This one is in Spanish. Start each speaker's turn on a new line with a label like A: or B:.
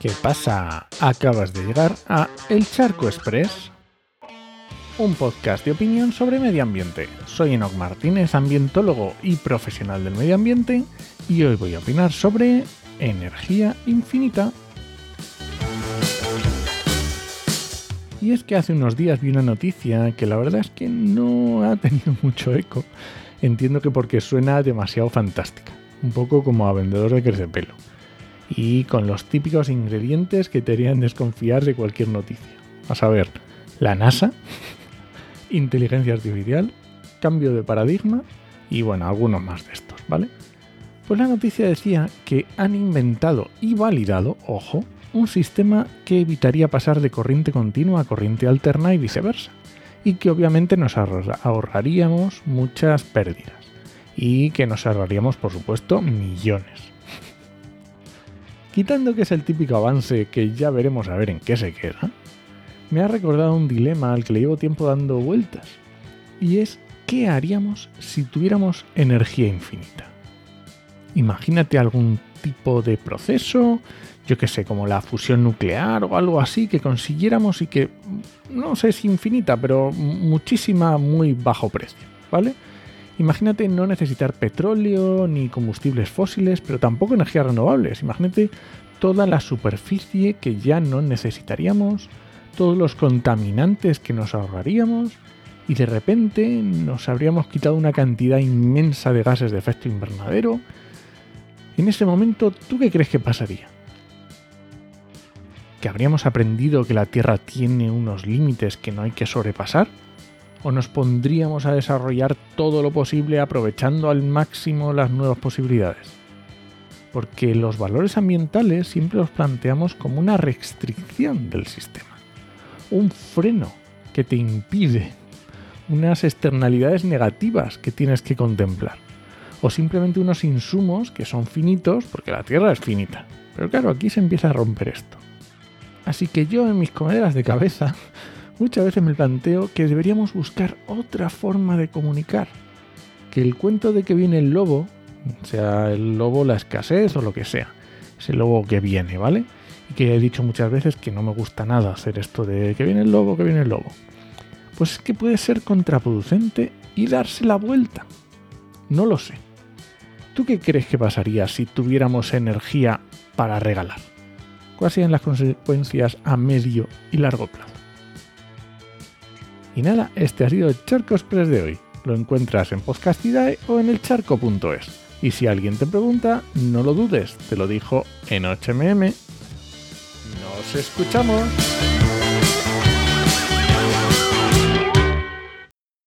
A: ¿Qué pasa? Acabas de llegar a El Charco Express, un podcast de opinión sobre medio ambiente. Soy Enoc Martínez, ambientólogo y profesional del medio ambiente, y hoy voy a opinar sobre energía infinita. Y es que hace unos días vi una noticia que la verdad es que no ha tenido mucho eco. Entiendo que porque suena demasiado fantástica, un poco como a vendedor de crecepelo y con los típicos ingredientes que te harían desconfiar de cualquier noticia. A saber, la NASA, inteligencia artificial, cambio de paradigma y bueno, algunos más de estos, ¿vale? Pues la noticia decía que han inventado y validado, ojo, un sistema que evitaría pasar de corriente continua a corriente alterna y viceversa. Y que obviamente nos ahorraríamos muchas pérdidas. Y que nos ahorraríamos, por supuesto, millones. Quitando que es el típico avance que ya veremos a ver en qué se queda, me ha recordado un dilema al que le llevo tiempo dando vueltas. Y es, ¿qué haríamos si tuviéramos energía infinita? Imagínate algún tipo de proceso, yo que sé, como la fusión nuclear o algo así, que consiguiéramos y que, no sé si infinita, pero muchísima, muy bajo precio, ¿vale? Imagínate no necesitar petróleo ni combustibles fósiles, pero tampoco energías renovables. Imagínate toda la superficie que ya no necesitaríamos, todos los contaminantes que nos ahorraríamos y de repente nos habríamos quitado una cantidad inmensa de gases de efecto invernadero. En ese momento, ¿tú qué crees que pasaría? ¿Que habríamos aprendido que la Tierra tiene unos límites que no hay que sobrepasar? O nos pondríamos a desarrollar todo lo posible aprovechando al máximo las nuevas posibilidades? Porque los valores ambientales siempre los planteamos como una restricción del sistema, un freno que te impide, unas externalidades negativas que tienes que contemplar, o simplemente unos insumos que son finitos porque la Tierra es finita. Pero claro, aquí se empieza a romper esto. Así que yo en mis comederas de cabeza Muchas veces me planteo que deberíamos buscar otra forma de comunicar. Que el cuento de que viene el lobo, sea el lobo la escasez o lo que sea, es el lobo que viene, ¿vale? Y que he dicho muchas veces que no me gusta nada hacer esto de que viene el lobo, que viene el lobo. Pues es que puede ser contraproducente y darse la vuelta. No lo sé. ¿Tú qué crees que pasaría si tuviéramos energía para regalar? ¿Cuáles serían las consecuencias a medio y largo plazo? Y nada, este ha sido el Charco Express de hoy. Lo encuentras en Podcastidae o en elcharco.es. Y si alguien te pregunta, no lo dudes, te lo dijo en HMM. ¡Nos escuchamos!